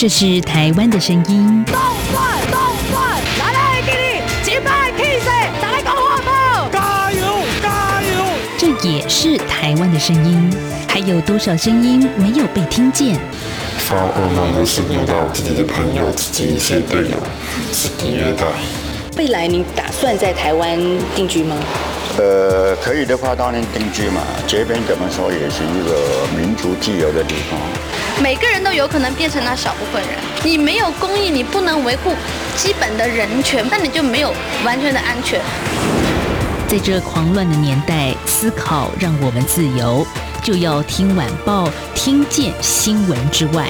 这是台湾的声音。动转动转，来来给你击败 K C，再来搞活宝！加油加油！这也是台湾的声音。还有多少声音没有被听见？发噩梦的是遇到自己的朋友、自己一些队友是虐待。未来你打算在台湾定居吗？呃，可以的话当然定居嘛。这边怎么说也是一个民族自由的地方。每个人都有可能变成那小部分人。你没有公益，你不能维护基本的人权，那你就没有完全的安全。在这狂乱的年代，思考让我们自由，就要听晚报，听见新闻之外。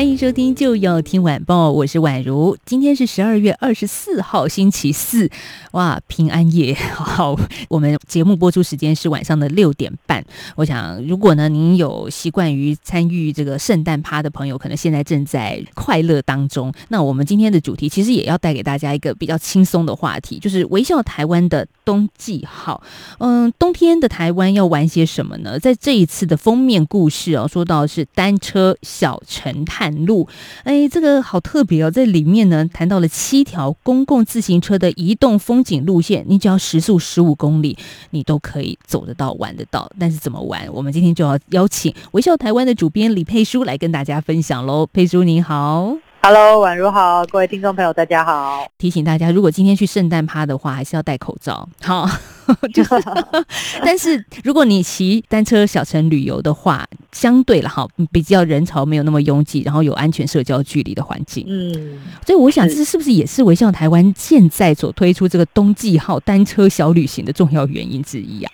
欢迎收听就要听晚报，我是宛如。今天是十二月二十四号，星期四，哇，平安夜。好，我们节目播出时间是晚上的六点半。我想，如果呢您有习惯于参与这个圣诞趴的朋友，可能现在正在快乐当中。那我们今天的主题其实也要带给大家一个比较轻松的话题，就是微笑台湾的冬季号。嗯，冬天的台湾要玩些什么呢？在这一次的封面故事哦，说到是单车小城探路，哎，这个好特别哦，在里面呢谈到了七条公共自行车的移动风景路线，你只要时速十五公里，你都可以走得到、玩得到。但是怎么玩？我们今天就要邀请微笑台湾的主编李佩书来跟大家分享喽。佩书你好。Hello，宛如好，各位听众朋友，大家好。提醒大家，如果今天去圣诞趴的话，还是要戴口罩。好，就是，但是如果你骑单车小城旅游的话，相对了哈，比较人潮没有那么拥挤，然后有安全社交距离的环境。嗯，所以我想，这是不是也是微笑台湾现在所推出这个冬季号单车小旅行的重要原因之一啊？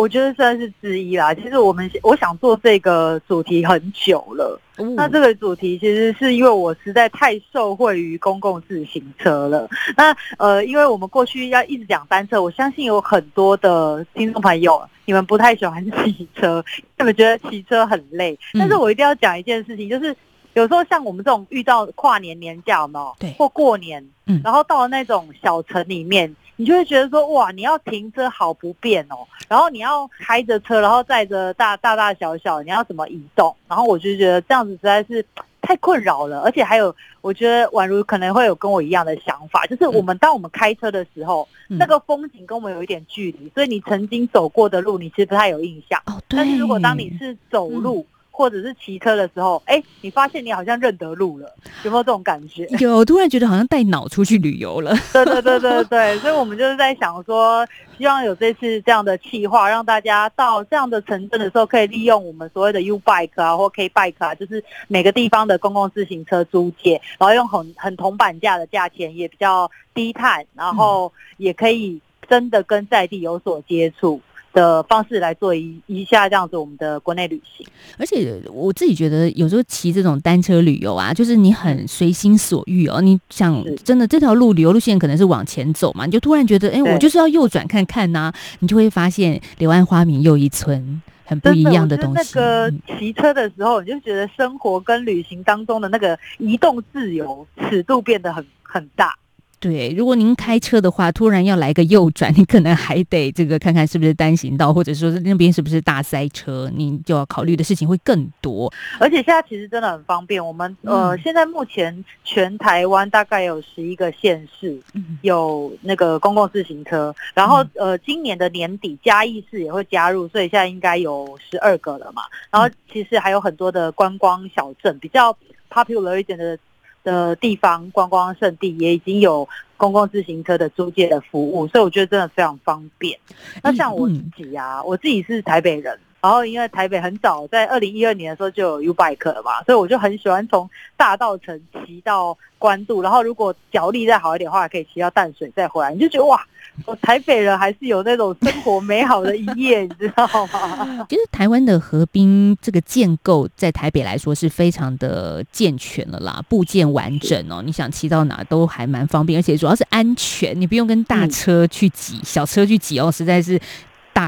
我觉得算是之一啦。其实我们我想做这个主题很久了。嗯、那这个主题其实是因为我实在太受惠于公共自行车了。那呃，因为我们过去要一直讲单车，我相信有很多的听众朋友，你们不太喜欢 骑车，你们觉得骑车很累。但是我一定要讲一件事情，就是有时候像我们这种遇到跨年年假嘛，对，或过年，嗯，然后到了那种小城里面。你就会觉得说，哇，你要停车好不便哦，然后你要开着车，然后载着大大大小小，你要怎么移动？然后我就觉得这样子实在是太困扰了，而且还有，我觉得宛如可能会有跟我一样的想法，就是我们当我们开车的时候，嗯、那个风景跟我们有一点距离，所以你曾经走过的路，你其实不太有印象。但是如果当你是走路，嗯或者是骑车的时候，哎，你发现你好像认得路了，有没有这种感觉？有，突然觉得好像带脑出去旅游了。对对对对对，所以我们就是在想说，希望有这次这样的计划，让大家到这样的城镇的时候，可以利用我们所谓的 U Bike 啊，或 K Bike 啊，就是每个地方的公共自行车租借，然后用很很铜板价的价钱，也比较低碳，然后也可以真的跟在地有所接触。的方式来做一一下这样子我们的国内旅行，而且我自己觉得有时候骑这种单车旅游啊，就是你很随心所欲哦。你想真的这条路旅游路线可能是往前走嘛，你就突然觉得，哎，我就是要右转看看呐、啊，你就会发现柳暗花明又一村，很不一样的东西。那个骑车的时候，你就觉得生活跟旅行当中的那个移动自由尺度变得很很大。对，如果您开车的话，突然要来个右转，你可能还得这个看看是不是单行道，或者说是那边是不是大塞车，您就要考虑的事情会更多。而且现在其实真的很方便，我们呃现在目前全台湾大概有十一个县市有那个公共自行车，然后呃今年的年底嘉义市也会加入，所以现在应该有十二个了嘛。然后其实还有很多的观光小镇，比较 popular 一点的。的地方观光胜地也已经有公共自行车的租借的服务，所以我觉得真的非常方便。那像我自己啊，我自己是台北人，然后因为台北很早在二零一二年的时候就有 U Bike 了嘛，所以我就很喜欢从大稻城骑到关渡，然后如果脚力再好一点的话，可以骑到淡水再回来，你就觉得哇。我台北人还是有那种生活美好的一页，你知道吗？其实台湾的河滨这个建构在台北来说是非常的健全了啦，部件完整哦。你想骑到哪都还蛮方便，而且主要是安全，你不用跟大车去挤，嗯、小车去挤哦，实在是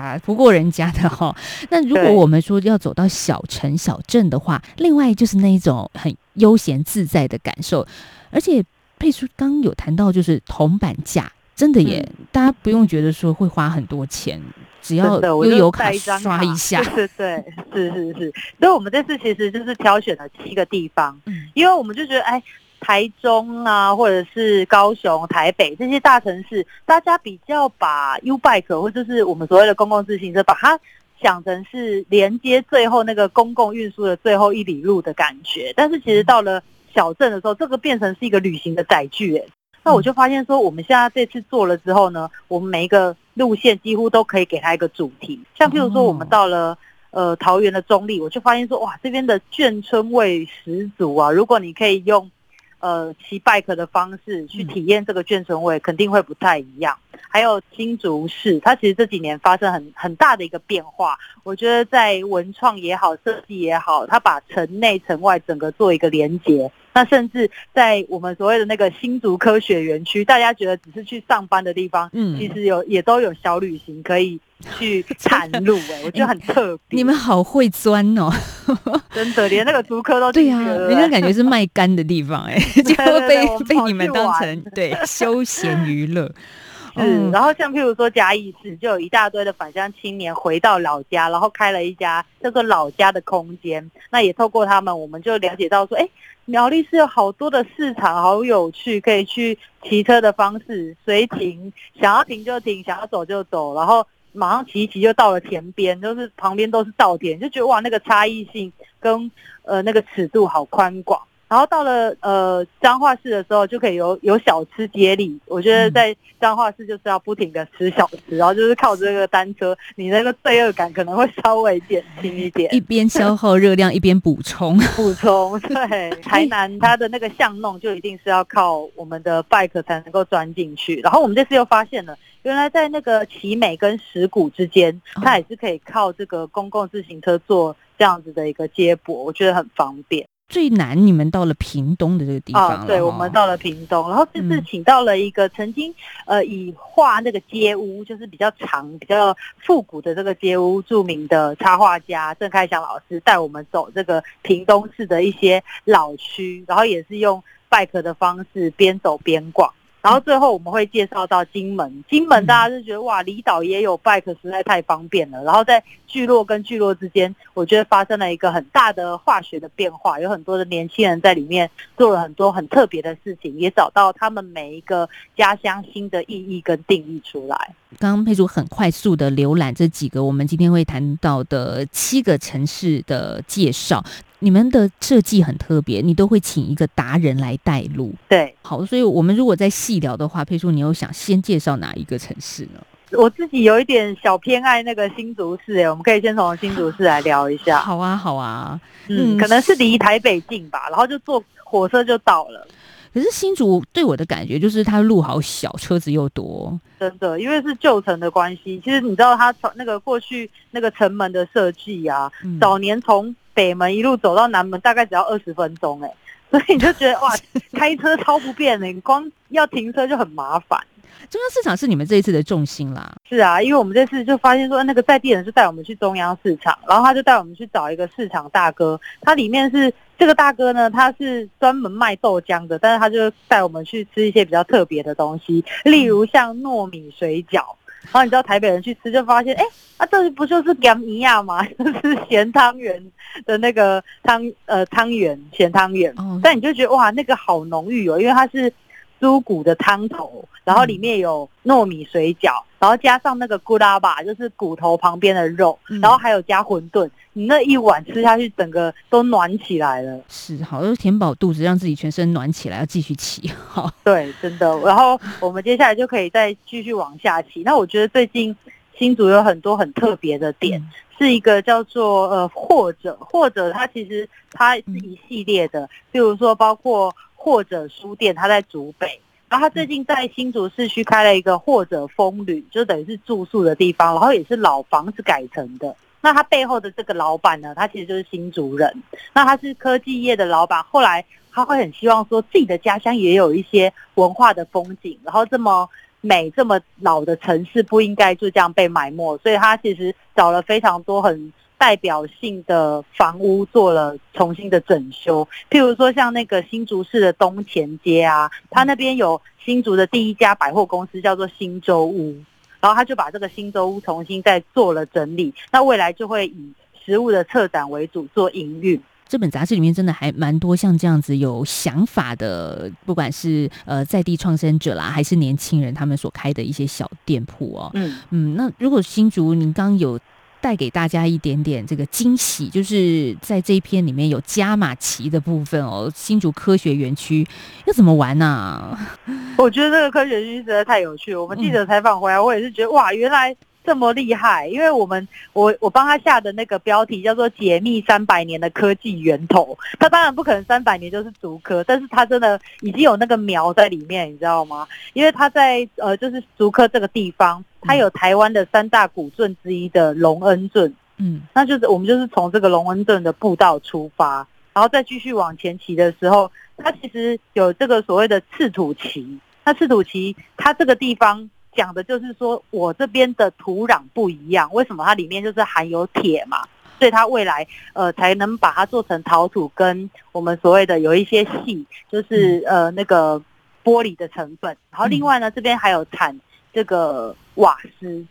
打不过人家的哈、哦。那如果我们说要走到小城小镇的话，另外就是那一种很悠闲自在的感受，而且佩叔刚有谈到就是铜板价。真的耶，大家不用觉得说会花很多钱，只要悠游卡刷一下，对对对，是是是。所以我们这次其实就是挑选了七个地方，嗯，因为我们就觉得，哎，台中啊，或者是高雄、台北这些大城市，大家比较把 U Bike 或者是我们所谓的公共自行车，把它想成是连接最后那个公共运输的最后一里路的感觉。但是其实到了小镇的时候，这个变成是一个旅行的载具，哎。那我就发现说，我们现在这次做了之后呢，我们每一个路线几乎都可以给它一个主题。像譬如说，我们到了呃桃园的中立，我就发现说，哇，这边的眷村味十足啊！如果你可以用呃骑 bike 的方式去体验这个眷村味，肯定会不太一样。还有新竹市，它其实这几年发生很很大的一个变化。我觉得在文创也好，设计也好，它把城内城外整个做一个连接。那甚至在我们所谓的那个新竹科学园区，大家觉得只是去上班的地方，嗯，其实有也都有小旅行可以去 探路哎、欸，我觉得很特别。你们好会钻哦，真的，连那个竹科都对呀、啊，人家感觉是卖干的地方哎、欸，就被被你们当成对休闲娱乐。嗯，然后像譬如说嘉义市，就有一大堆的返乡青年回到老家，然后开了一家叫做老家的空间。那也透过他们，我们就了解到说，哎，苗栗是有好多的市场，好有趣，可以去骑车的方式随停，想要停就停，想要走就走，然后马上骑一骑就到了田边，就是旁边都是稻田，就觉得哇，那个差异性跟呃那个尺度好宽广。然后到了呃彰化市的时候，就可以有有小吃接力。我觉得在彰化市就是要不停的吃小吃，然后就是靠这个单车，你那个罪恶感可能会稍微减轻一点。一边消耗热量，一边补充。补充，对。台南它的那个巷弄就一定是要靠我们的 bike 才能够钻进去。然后我们这次又发现了，原来在那个奇美跟石鼓之间，它也是可以靠这个公共自行车做这样子的一个接驳，我觉得很方便。最难，你们到了屏东的这个地方哦？对，我们到了屏东，然后这次请到了一个曾经呃以画那个街屋，就是比较长、比较复古的这个街屋著名的插画家郑开祥老师，带我们走这个屏东市的一些老区，然后也是用 bike 的方式边走边逛。然后最后我们会介绍到金门，金门大家就觉得哇，离岛也有 bike，实在太方便了。然后在聚落跟聚落之间，我觉得发生了一个很大的化学的变化，有很多的年轻人在里面做了很多很特别的事情，也找到他们每一个家乡新的意义跟定义出来。刚刚佩竹很快速的浏览这几个我们今天会谈到的七个城市的介绍。你们的设计很特别，你都会请一个达人来带路。对，好，所以我们如果再细聊的话，佩叔，你又想先介绍哪一个城市呢？我自己有一点小偏爱那个新竹市，哎，我们可以先从新竹市来聊一下。好啊，好啊，嗯，可能是离台北近吧，然后就坐火车就到了。可是新竹对我的感觉就是它路好小，车子又多。真的，因为是旧城的关系。其实你知道它从那个过去那个城门的设计啊，嗯、早年从北门一路走到南门，大概只要二十分钟，哎，所以你就觉得哇，开车超不便的，你光要停车就很麻烦。中央市场是你们这一次的重心啦。是啊，因为我们这次就发现说，那个在地人是带我们去中央市场，然后他就带我们去找一个市场大哥，他里面是。这个大哥呢，他是专门卖豆浆的，但是他就带我们去吃一些比较特别的东西，例如像糯米水饺。然后你知道台北人去吃就发现，哎，啊，这不就是咸一样吗？就是咸汤圆的那个汤，呃，汤圆，咸汤圆。哦。但你就觉得哇，那个好浓郁哦，因为它是。猪骨的汤头，然后里面有糯米水饺，然后加上那个咕拉巴，就是骨头旁边的肉，然后还有加馄饨，你那一碗吃下去，整个都暖起来了。是，好，就填饱肚子，让自己全身暖起来，要继续骑。好，对，真的。然后我们接下来就可以再继续往下骑。那我觉得最近新竹有很多很特别的点，嗯、是一个叫做呃或者或者它其实它是一系列的，比如说包括。或者书店，他在竹北，然后他最近在新竹市区开了一个或者风旅，就等于是住宿的地方，然后也是老房子改成的。那他背后的这个老板呢，他其实就是新竹人，那他是科技业的老板，后来他会很希望说自己的家乡也有一些文化的风景，然后这么美、这么老的城市不应该就这样被埋没，所以他其实找了非常多很。代表性的房屋做了重新的整修，譬如说像那个新竹市的东前街啊，它那边有新竹的第一家百货公司，叫做新洲屋。然后他就把这个新洲屋重新再做了整理，那未来就会以实物的策展为主做营运。这本杂志里面真的还蛮多像这样子有想法的，不管是呃在地创生者啦，还是年轻人他们所开的一些小店铺哦。嗯嗯，那如果新竹，您刚有带给大家一点点这个惊喜，就是在这一篇里面有加码棋的部分哦。新竹科学园区要怎么玩呢、啊？我觉得这个科学园区实在太有趣了。我们记者采访回来，我也是觉得哇，原来。这么厉害，因为我们我我帮他下的那个标题叫做“解密三百年的科技源头”，他当然不可能三百年就是竹科，但是他真的已经有那个苗在里面，你知道吗？因为他在呃，就是竹科这个地方，它有台湾的三大古镇之一的隆恩镇，嗯，那就是我们就是从这个隆恩镇的步道出发，然后再继续往前骑的时候，它其实有这个所谓的赤土旗，那赤土旗它这个地方。讲的就是说，我这边的土壤不一样，为什么？它里面就是含有铁嘛，所以它未来呃才能把它做成陶土，跟我们所谓的有一些细，就是呃那个玻璃的成分。然后另外呢，这边还有产这个瓦斯，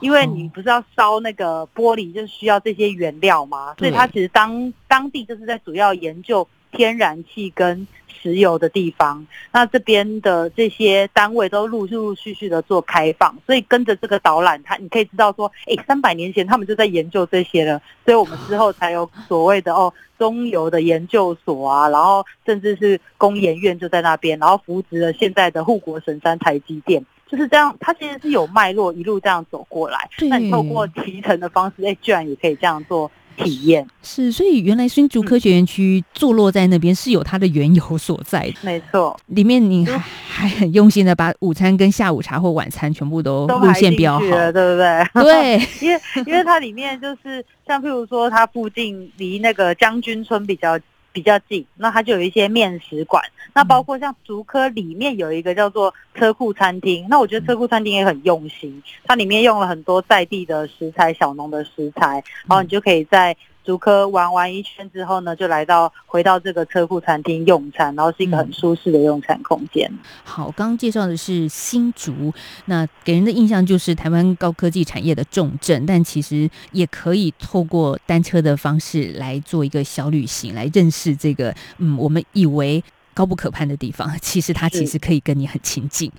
因为你不是要烧那个玻璃，就需要这些原料吗？所以它其实当当地就是在主要研究天然气跟石油的地方，那这边的这些单位都陆陆续续的做开放，所以跟着这个导览，它你可以知道说，诶，三百年前他们就在研究这些了，所以我们之后才有所谓的哦中油的研究所啊，然后甚至是工研院就在那边，然后扶植了现在的护国神山台积电，就是这样，它其实是有脉络一路这样走过来，那你透过提成的方式，哎，居然也可以这样做。体验是，所以原来新竹科学园区坐落在那边是有它的缘由所在的。没错，里面你还还很用心的把午餐跟下午茶或晚餐全部都路线标好，对不对？对，因为因为它里面就是像譬如说，它附近离那个将军村比较。比较近，那它就有一些面食馆，那包括像竹科里面有一个叫做车库餐厅，那我觉得车库餐厅也很用心，它里面用了很多在地的食材、小农的食材，然后你就可以在。竹科玩完一圈之后呢，就来到回到这个车库餐厅用餐，然后是一个很舒适的用餐空间。嗯、好，刚刚介绍的是新竹，那给人的印象就是台湾高科技产业的重镇，但其实也可以透过单车的方式来做一个小旅行，来认识这个嗯，我们以为。高不可攀的地方，其实它其实可以跟你很亲近。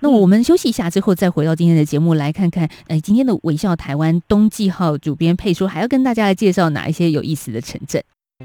那我们休息一下之后，再回到今天的节目，来看看，呃，今天的微笑台湾冬季号主编佩说还要跟大家来介绍哪一些有意思的城镇。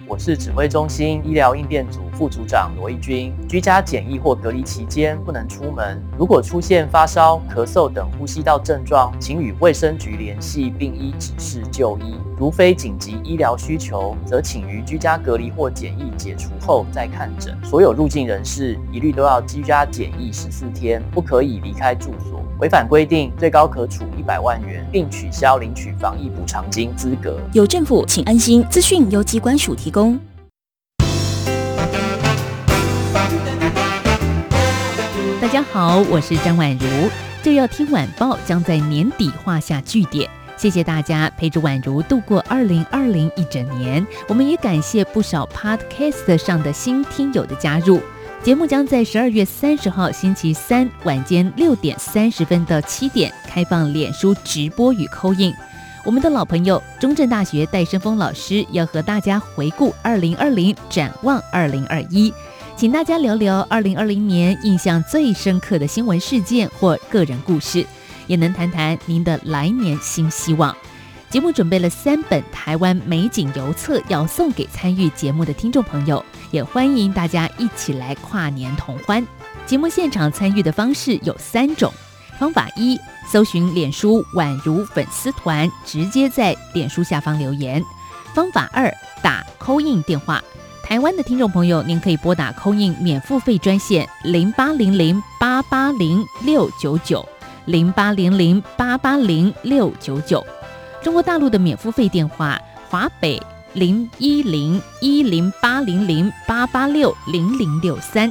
我是指挥中心医疗应变组副组长罗义军。居家检疫或隔离期间不能出门，如果出现发烧、咳嗽等呼吸道症状，请与卫生局联系并依指示就医。如非紧急医疗需求，则请于居家隔离或检疫解除后再看诊。所有入境人士一律都要居家检疫十四天，不可以离开住所。违反规定，最高可处一百万元，并取消领取防疫补偿金资格。有政府，请安心。资讯由机关署提供。大家好，我是张婉如。就要听晚报将在年底画下句点。谢谢大家陪着宛如度过二零二零一整年。我们也感谢不少 Podcast 上的新听友的加入。节目将在十二月三十号星期三晚间六点三十分到七点开放脸书直播与扣印。我们的老朋友中正大学戴生峰老师要和大家回顾二零二零，展望二零二一，请大家聊聊二零二零年印象最深刻的新闻事件或个人故事，也能谈谈您的来年新希望。节目准备了三本台湾美景邮册，要送给参与节目的听众朋友，也欢迎大家一起来跨年同欢。节目现场参与的方式有三种：方法一，搜寻脸书宛如粉丝团，直接在脸书下方留言；方法二，打 call in 电话。台湾的听众朋友，您可以拨打 call in 免付费专线零八零零八八零六九九零八零零八八零六九九。中国大陆的免付费电话：华北零一零一零八零零八八六零零六三；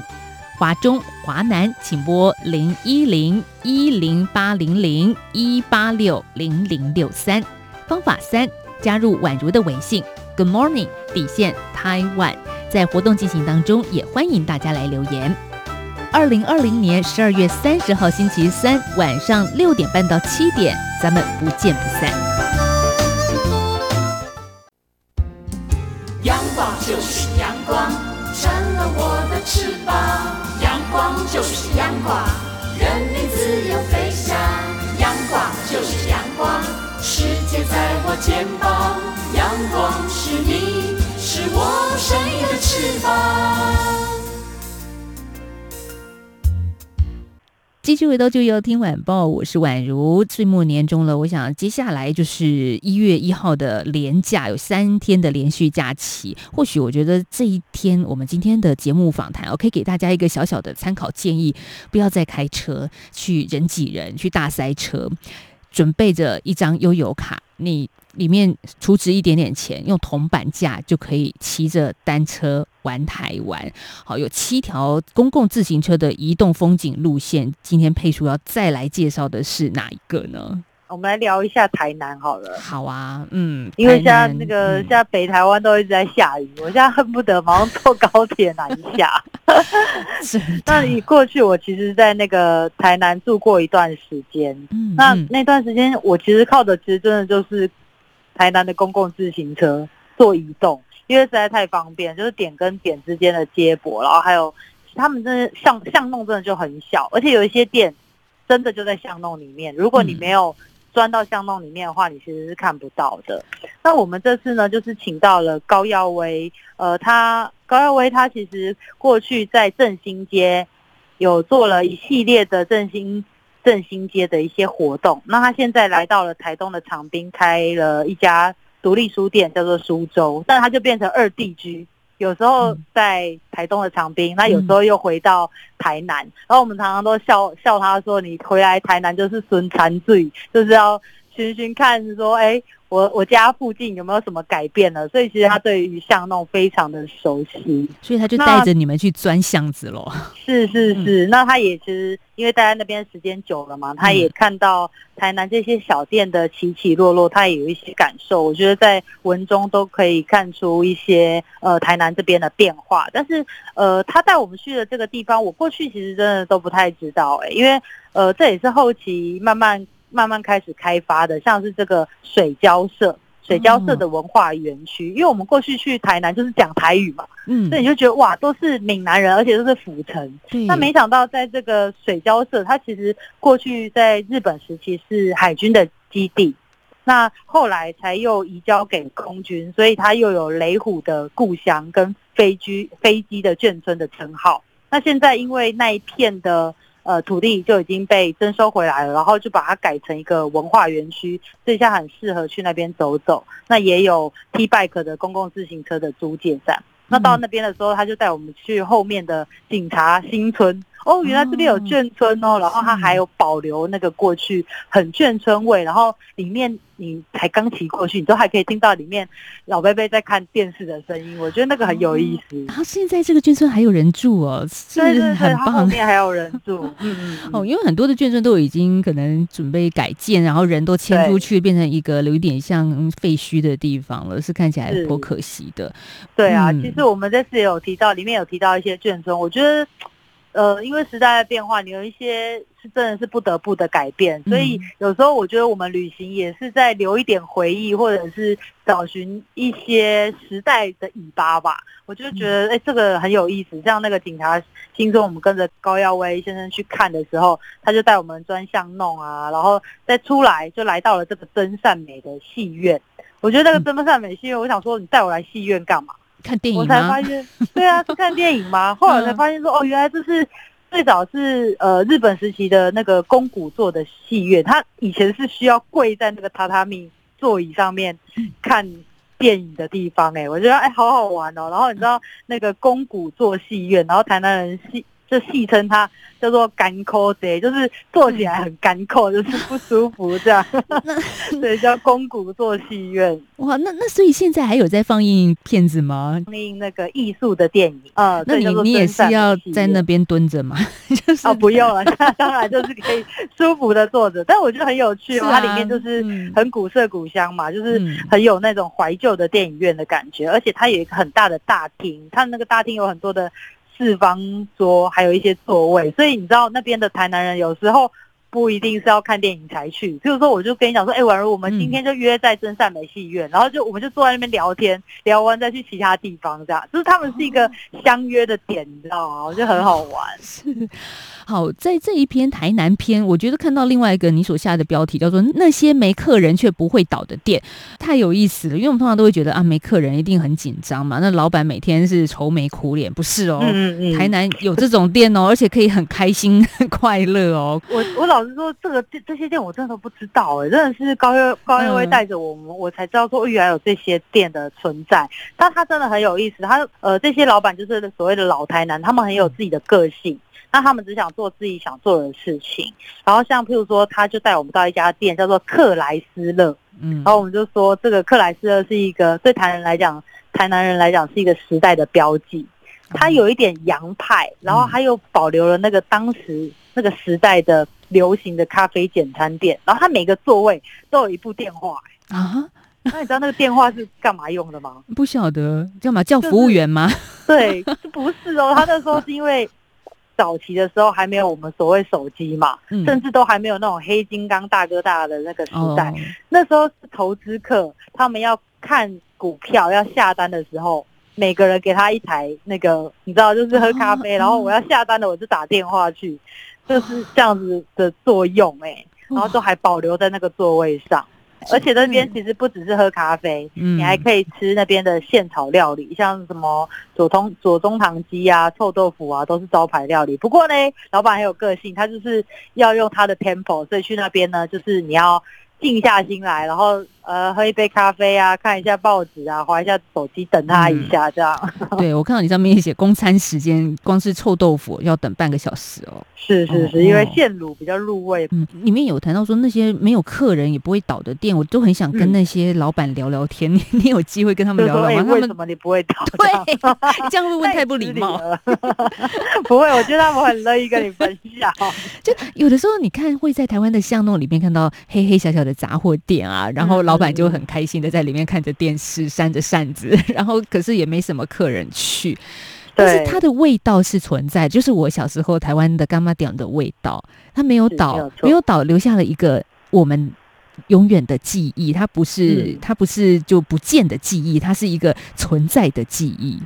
华中、华南请拨零一零一零八零零一八六零零六三。方法三：加入宛如的微信，Good morning 底线 Taiwan，在活动进行当中，也欢迎大家来留言。二零二零年十二月三十号星期三晚上六点半到七点，咱们不见不散。光就是阳光，人民自由飞翔。阳光就是阳光，世界在我肩膀。阳光是你，是我生命的翅膀。继续回到就要听晚报，我是宛如。岁末年终了，我想接下来就是一月一号的连假，有三天的连续假期。或许我觉得这一天，我们今天的节目访谈，我可以给大家一个小小的参考建议：不要再开车去人挤人，去大塞车，准备着一张悠游卡，你里面储值一点点钱，用铜板价就可以骑着单车。玩台湾，好，有七条公共自行车的移动风景路线。今天佩叔要再来介绍的是哪一个呢？我们来聊一下台南好了。好啊，嗯，因为现在那个、嗯、现在北台湾都一直在下雨，我现在恨不得马上坐高铁南下。那你过去我其实，在那个台南住过一段时间，嗯，那那段时间我其实靠的其实真的就是台南的公共自行车做移动。因为实在太方便，就是点跟点之间的接驳，然后还有他们真的巷巷弄真的就很小，而且有一些店真的就在巷弄里面。如果你没有钻到巷弄里面的话，你其实是看不到的。那我们这次呢，就是请到了高耀威，呃，他高耀威他其实过去在振兴街有做了一系列的振兴振兴街的一些活动，那他现在来到了台东的长滨，开了一家。独立书店叫做苏州，但它就变成二地居，有时候在台东的长滨，那有时候又回到台南，然后我们常常都笑笑他说：“你回来台南就是孙残醉，就是要寻寻看说，哎。”我我家附近有没有什么改变了？所以其实他对于巷弄非常的熟悉，所以他就带着你们去钻巷子喽。是是是，嗯、那他也其实因为待在那边时间久了嘛，他也看到台南这些小店的起起落落，他也有一些感受。我觉得在文中都可以看出一些呃台南这边的变化。但是呃，他带我们去的这个地方，我过去其实真的都不太知道哎、欸，因为呃这也是后期慢慢。慢慢开始开发的，像是这个水交社，水交社的文化园区。因为我们过去去台南就是讲台语嘛，嗯，所以你就觉得哇，都是闽南人，而且都是府城。那没想到在这个水交社，它其实过去在日本时期是海军的基地，那后来才又移交给空军，所以它又有雷虎的故乡跟飞机飞机的眷村的称号。那现在因为那一片的。呃，土地就已经被征收回来了，然后就把它改成一个文化园区，所以现在很适合去那边走走。那也有 T Bike 的公共自行车的租借站。那到那边的时候，他就带我们去后面的警察新村。哦，原来这边有眷村哦，然后它还有保留那个过去很眷村味，然后里面你才刚骑过去，你都还可以听到里面老伯伯在看电视的声音，我觉得那个很有意思。然后现在这个眷村还有人住哦，是不是很棒？后面还有人住，嗯 哦，因为很多的眷村都已经可能准备改建，然后人都迁出去，变成一个有一点像废墟的地方了，是看起来颇可惜的。对啊，其实我们这次也有提到，里面有提到一些眷村，我觉得。呃，因为时代的变化，你有一些是真的是不得不的改变，所以有时候我觉得我们旅行也是在留一点回忆，或者是找寻一些时代的尾巴吧。我就觉得，哎，这个很有意思。像那个警察听说，我们跟着高耀威先生去看的时候，他就带我们钻巷弄啊，然后再出来就来到了这个真善美的戏院。我觉得那个真善美戏院，我想说，你带我来戏院干嘛？看电影，我才发现，对啊，是 看电影吗？后来才发现说，哦，原来这是最早是呃日本时期的那个宫古做的戏院，它以前是需要跪在那个榻榻米座椅上面看电影的地方，哎，我觉得哎，好好玩哦。然后你知道那个宫古做戏院，然后台南人戏。就戏称它叫做甘苦贼，就是坐起来很甘苦，就是不舒服这样。对，叫宫古做戏院。哇，那那所以现在还有在放映片子吗？放映那个艺术的电影啊、呃？那你你也是要在那边蹲着吗？就是哦，不用了，当然就是可以舒服的坐着。但我觉得很有趣，啊、它里面就是很古色古香嘛，嗯、就是很有那种怀旧的电影院的感觉，而且它有一个很大的大厅，它那个大厅有很多的。四方桌，还有一些座位，所以你知道那边的台南人有时候。不一定是要看电影才去，譬如说，我就跟你讲说，哎、欸，宛如我们今天就约在真善美戏院，嗯、然后就我们就坐在那边聊天，聊完再去其他地方，这样，就是他们是一个相约的点，你知道吗？我觉得很好玩。是。好，在这一篇台南篇，我觉得看到另外一个你所下的标题叫做“那些没客人却不会倒的店”，太有意思了。因为我们通常都会觉得啊，没客人一定很紧张嘛，那老板每天是愁眉苦脸，不是哦。嗯嗯。台南有这种店哦，而且可以很开心、很 快乐哦。我我老实说，这个这这些店我真的都不知道哎，真的是高月高月威带着我们，嗯、我才知道说原来有这些店的存在。但他真的很有意思，他呃这些老板就是所谓的老台南，他们很有自己的个性。那他们只想做自己想做的事情，然后像譬如说，他就带我们到一家店，叫做克莱斯勒，嗯，然后我们就说，这个克莱斯勒是一个对台南人来讲，台南人来讲是一个时代的标记，它有一点洋派，然后它又保留了那个当时那个时代的流行的咖啡简餐店，然后它每个座位都有一部电话。啊，那你知道那个电话是干嘛用的吗？不晓得，干嘛叫服务员吗？对，不是哦，他那时候是因为。早期的时候还没有我们所谓手机嘛，嗯、甚至都还没有那种黑金刚大哥大的那个时代。哦、那时候是投资客，他们要看股票要下单的时候，每个人给他一台那个，你知道，就是喝咖啡，哦、然后我要下单的我就打电话去，就是这样子的作用哎、欸，然后都还保留在那个座位上。而且那边其实不只是喝咖啡，嗯、你还可以吃那边的现炒料理，像什么左通左宗棠鸡啊、臭豆腐啊，都是招牌料理。不过呢，老板很有个性，他就是要用他的 temple，所以去那边呢，就是你要静下心来，然后。呃，喝一杯咖啡啊，看一下报纸啊，划一下手机，等他一下，这样。嗯、对，我看到你上面写公餐时间，光是臭豆腐要等半个小时哦。是是是，哦、因为现卤比较入味。嗯，里面有谈到说那些没有客人也不会倒的店，我都很想跟那些老板聊聊天。你、嗯、你有机会跟他们聊聊吗？欸、他们为什么你不会倒？对，这样会不会太不礼貌？不会，我觉得他们很乐意跟你分享。就有的时候，你看会在台湾的巷弄里面看到黑黑小小的杂货店啊，然后老。老板就很开心的在里面看着电视，扇着扇子，然后可是也没什么客人去，但是它的味道是存在，就是我小时候台湾的干妈店的味道，它没有倒，没有倒，留下了一个我们永远的记忆。它不是，嗯、它不是就不见的记忆，它是一个存在的记忆。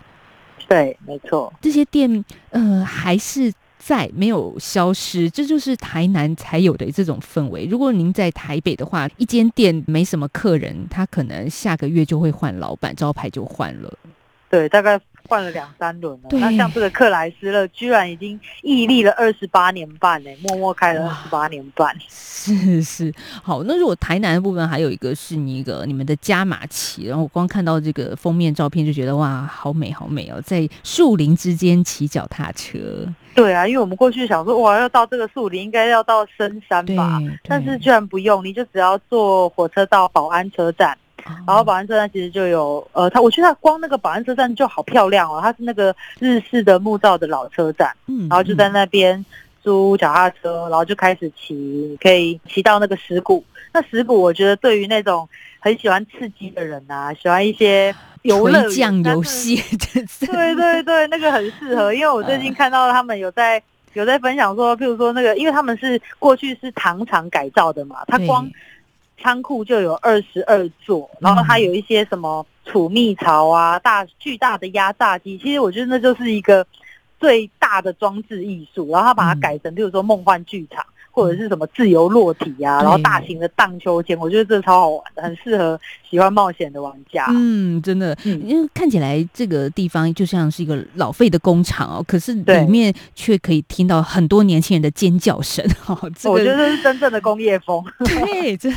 对，没错，这些店呃还是。在没有消失，这就是台南才有的这种氛围。如果您在台北的话，一间店没什么客人，他可能下个月就会换老板，招牌就换了。对，大概。换了两三轮了，对那像这个克莱斯勒，居然已经屹立了二十八年半呢，默默开了二十八年半。是是，好，那如果台南的部分还有一个是你一个你们的加马奇，然后我光看到这个封面照片就觉得哇，好美好美哦，在树林之间骑脚踏车。对啊，因为我们过去想说哇，要到这个树林应该要到深山吧，但是居然不用，你就只要坐火车到保安车站。然后保安车站其实就有，呃，他我觉得他光那个保安车站就好漂亮哦，它是那个日式的木造的老车站，嗯，然后就在那边租脚踏车，然后就开始骑，可以骑到那个石鼓。那石鼓我觉得对于那种很喜欢刺激的人啊，喜欢一些游乐酱游戏，对对对，那个很适合，因为我最近看到他们有在有在分享说，譬如说那个，因为他们是过去是糖厂改造的嘛，他光。仓库就有二十二座，然后它有一些什么储蜜槽啊，大巨大的压榨机，其实我觉得那就是一个最大的装置艺术，然后他把它改成，比如说梦幻剧场。或者是什么自由落体呀、啊，然后大型的荡秋千，我觉得这超好玩的，很适合喜欢冒险的玩家。嗯，真的，嗯、因为看起来这个地方就像是一个老废的工厂哦，可是里面却可以听到很多年轻人的尖叫声。哦这个、我觉得这是真正的工业风，对，这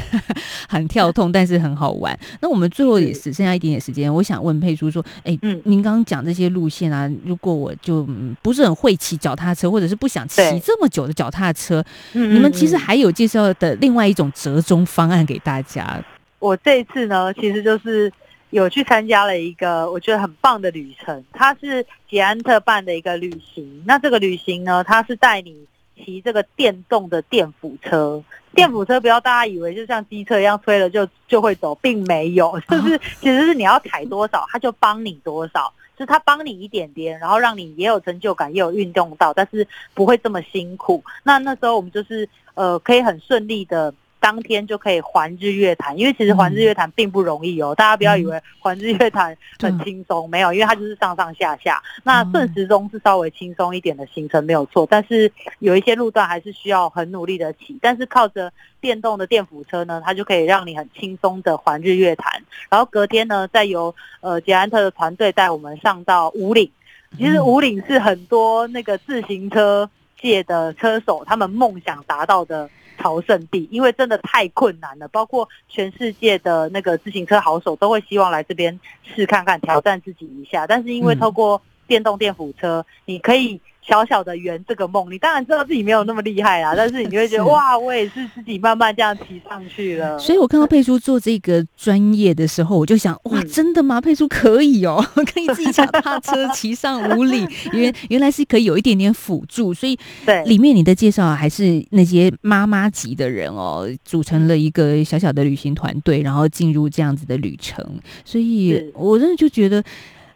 很跳痛，但是很好玩。那我们最后也只剩下一点点时间，我想问佩叔说，哎，嗯，您刚刚讲这些路线啊，如果我就不是很会骑脚踏车，或者是不想骑这么久的脚踏车，嗯。你们其实还有介绍的另外一种折中方案给大家。我这一次呢，其实就是有去参加了一个我觉得很棒的旅程，它是捷安特办的一个旅行。那这个旅行呢，它是带你骑这个电动的电辅车。电辅车不要大家以为就像机车一样推了就就会走，并没有，就是其实是你要踩多少，它就帮你多少。是他帮你一点点，然后让你也有成就感，也有运动到，但是不会这么辛苦。那那时候我们就是呃，可以很顺利的。当天就可以环日月潭，因为其实环日月潭并不容易哦，嗯、大家不要以为环日月潭很轻松，嗯、没有，因为它就是上上下下。那顺时钟是稍微轻松一点的行程没有错，但是有一些路段还是需要很努力的骑。但是靠着电动的电辅车呢，它就可以让你很轻松的环日月潭。然后隔天呢，再由呃捷安特的团队带我们上到武岭。其实武岭是很多那个自行车界的车手他们梦想达到的。朝圣地，因为真的太困难了，包括全世界的那个自行车好手都会希望来这边试看看，挑战自己一下。但是因为透过电动电辅车，你可以。小小的圆这个梦，你当然知道自己没有那么厉害啦，但是你就会觉得哇，我也是自己慢慢这样骑上去了。所以我看到佩叔做这个专业的时候，我就想哇，真的吗？佩叔可以哦，可以自己脚踏车骑上五里，原原来是可以有一点点辅助，所以对里面你的介绍还是那些妈妈级的人哦，组成了一个小小的旅行团队，然后进入这样子的旅程，所以我真的就觉得。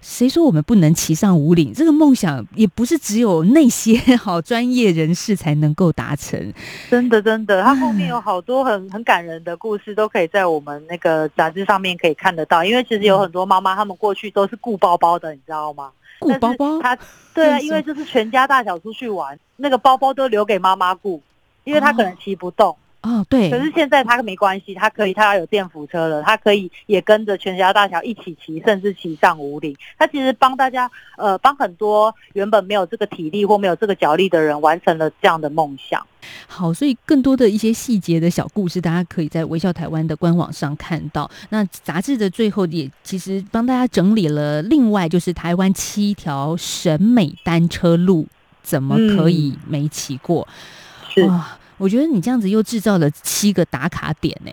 谁说我们不能骑上五岭？这个梦想也不是只有那些 好专业人士才能够达成。真的，真的，它后面有好多很很感人的故事，都可以在我们那个杂志上面可以看得到。因为其实有很多妈妈，她们过去都是顾包包的，你知道吗？顾包包？她 对啊，因为就是全家大小出去玩，那个包包都留给妈妈顾，因为她可能骑不动。哦哦，对。可是现在他没关系，他可以，他要有电扶车了，他可以也跟着全家大小一起骑，甚至骑上五岭。他其实帮大家，呃，帮很多原本没有这个体力或没有这个脚力的人，完成了这样的梦想。好，所以更多的一些细节的小故事，大家可以在微笑台湾的官网上看到。那杂志的最后也其实帮大家整理了，另外就是台湾七条审美单车路，怎么可以没骑过？嗯、是。我觉得你这样子又制造了七个打卡点呢，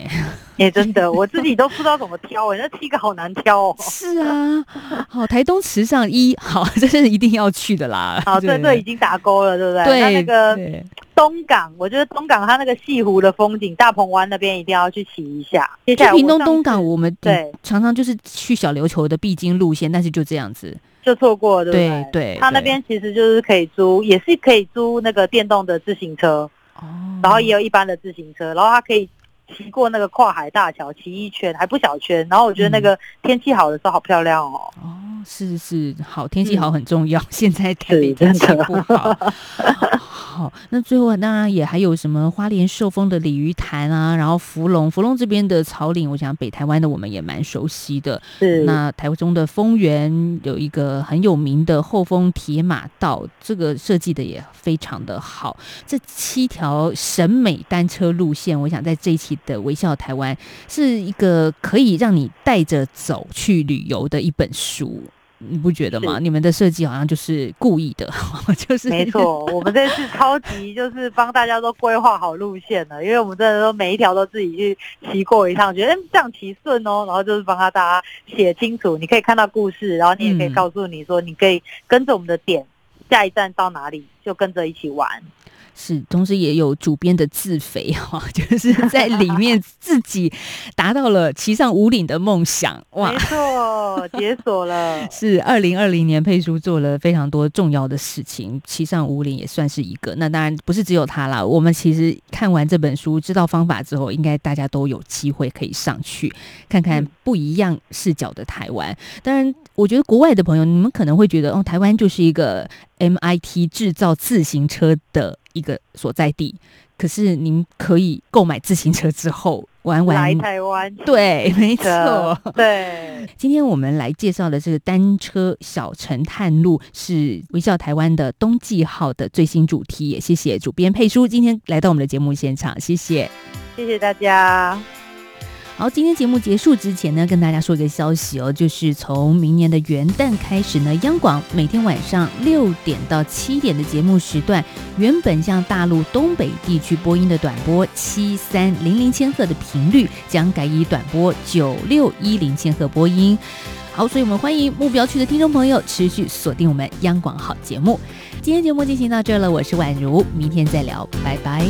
也 真的，我自己都不知道怎么挑哎，那七个好难挑哦。是啊，好，台东池上一好，这是一定要去的啦。好，对对，已经打勾了，对不对？对。那那个东港，我觉得东港它那个西湖的风景，大鹏湾那边一定要去骑一下。接下来屏东东港，我们对常常就是去小琉球的必经路线，但是就这样子就错过了，对不对？对对。它那边其实就是可以租，也是可以租那个电动的自行车。哦，然后也有一般的自行车，然后它可以骑过那个跨海大桥，骑一圈还不小圈。然后我觉得那个天气好的时候好漂亮哦。哦，是是，好天气好很重要。嗯、现在台北天气不好。好，那最后当然也还有什么花莲寿丰的鲤鱼潭啊，然后福隆福隆这边的草岭，我想北台湾的我们也蛮熟悉的。是，那台中的丰原有一个很有名的后丰铁马道，这个设计的也非常的好。这七条审美单车路线，我想在这一期的微笑台湾是一个可以让你带着走去旅游的一本书。你不觉得吗？你们的设计好像就是故意的，就是没错。我们这次超级就是帮大家都规划好路线了，因为我们真的都每一条都自己去骑过一趟，觉得这样骑顺哦，然后就是帮他大家写清楚。你可以看到故事，然后你也可以告诉你说，你可以跟着我们的点，下一站到哪里就跟着一起玩。是，同时也有主编的自肥哈，就是在里面自己达到了骑上五岭的梦想哇！没错，解锁了。是二零二零年佩书做了非常多重要的事情，骑上五岭也算是一个。那当然不是只有他啦，我们其实看完这本书，知道方法之后，应该大家都有机会可以上去看看不一样视角的台湾。当然，我觉得国外的朋友，你们可能会觉得哦，台湾就是一个 MIT 制造自行车的。一个所在地，可是您可以购买自行车之后玩玩来台湾，对，没错，对。今天我们来介绍的这个单车小城探路是微笑台湾的冬季号的最新主题，也谢谢主编佩书今天来到我们的节目现场，谢谢，谢谢大家。好，今天节目结束之前呢，跟大家说一个消息哦，就是从明年的元旦开始呢，央广每天晚上六点到七点的节目时段，原本向大陆东北地区播音的短波七三零零千赫的频率，将改以短波九六一零千赫播音。好，所以我们欢迎目标区的听众朋友持续锁定我们央广好节目。今天节目进行到这了，我是宛如，明天再聊，拜拜。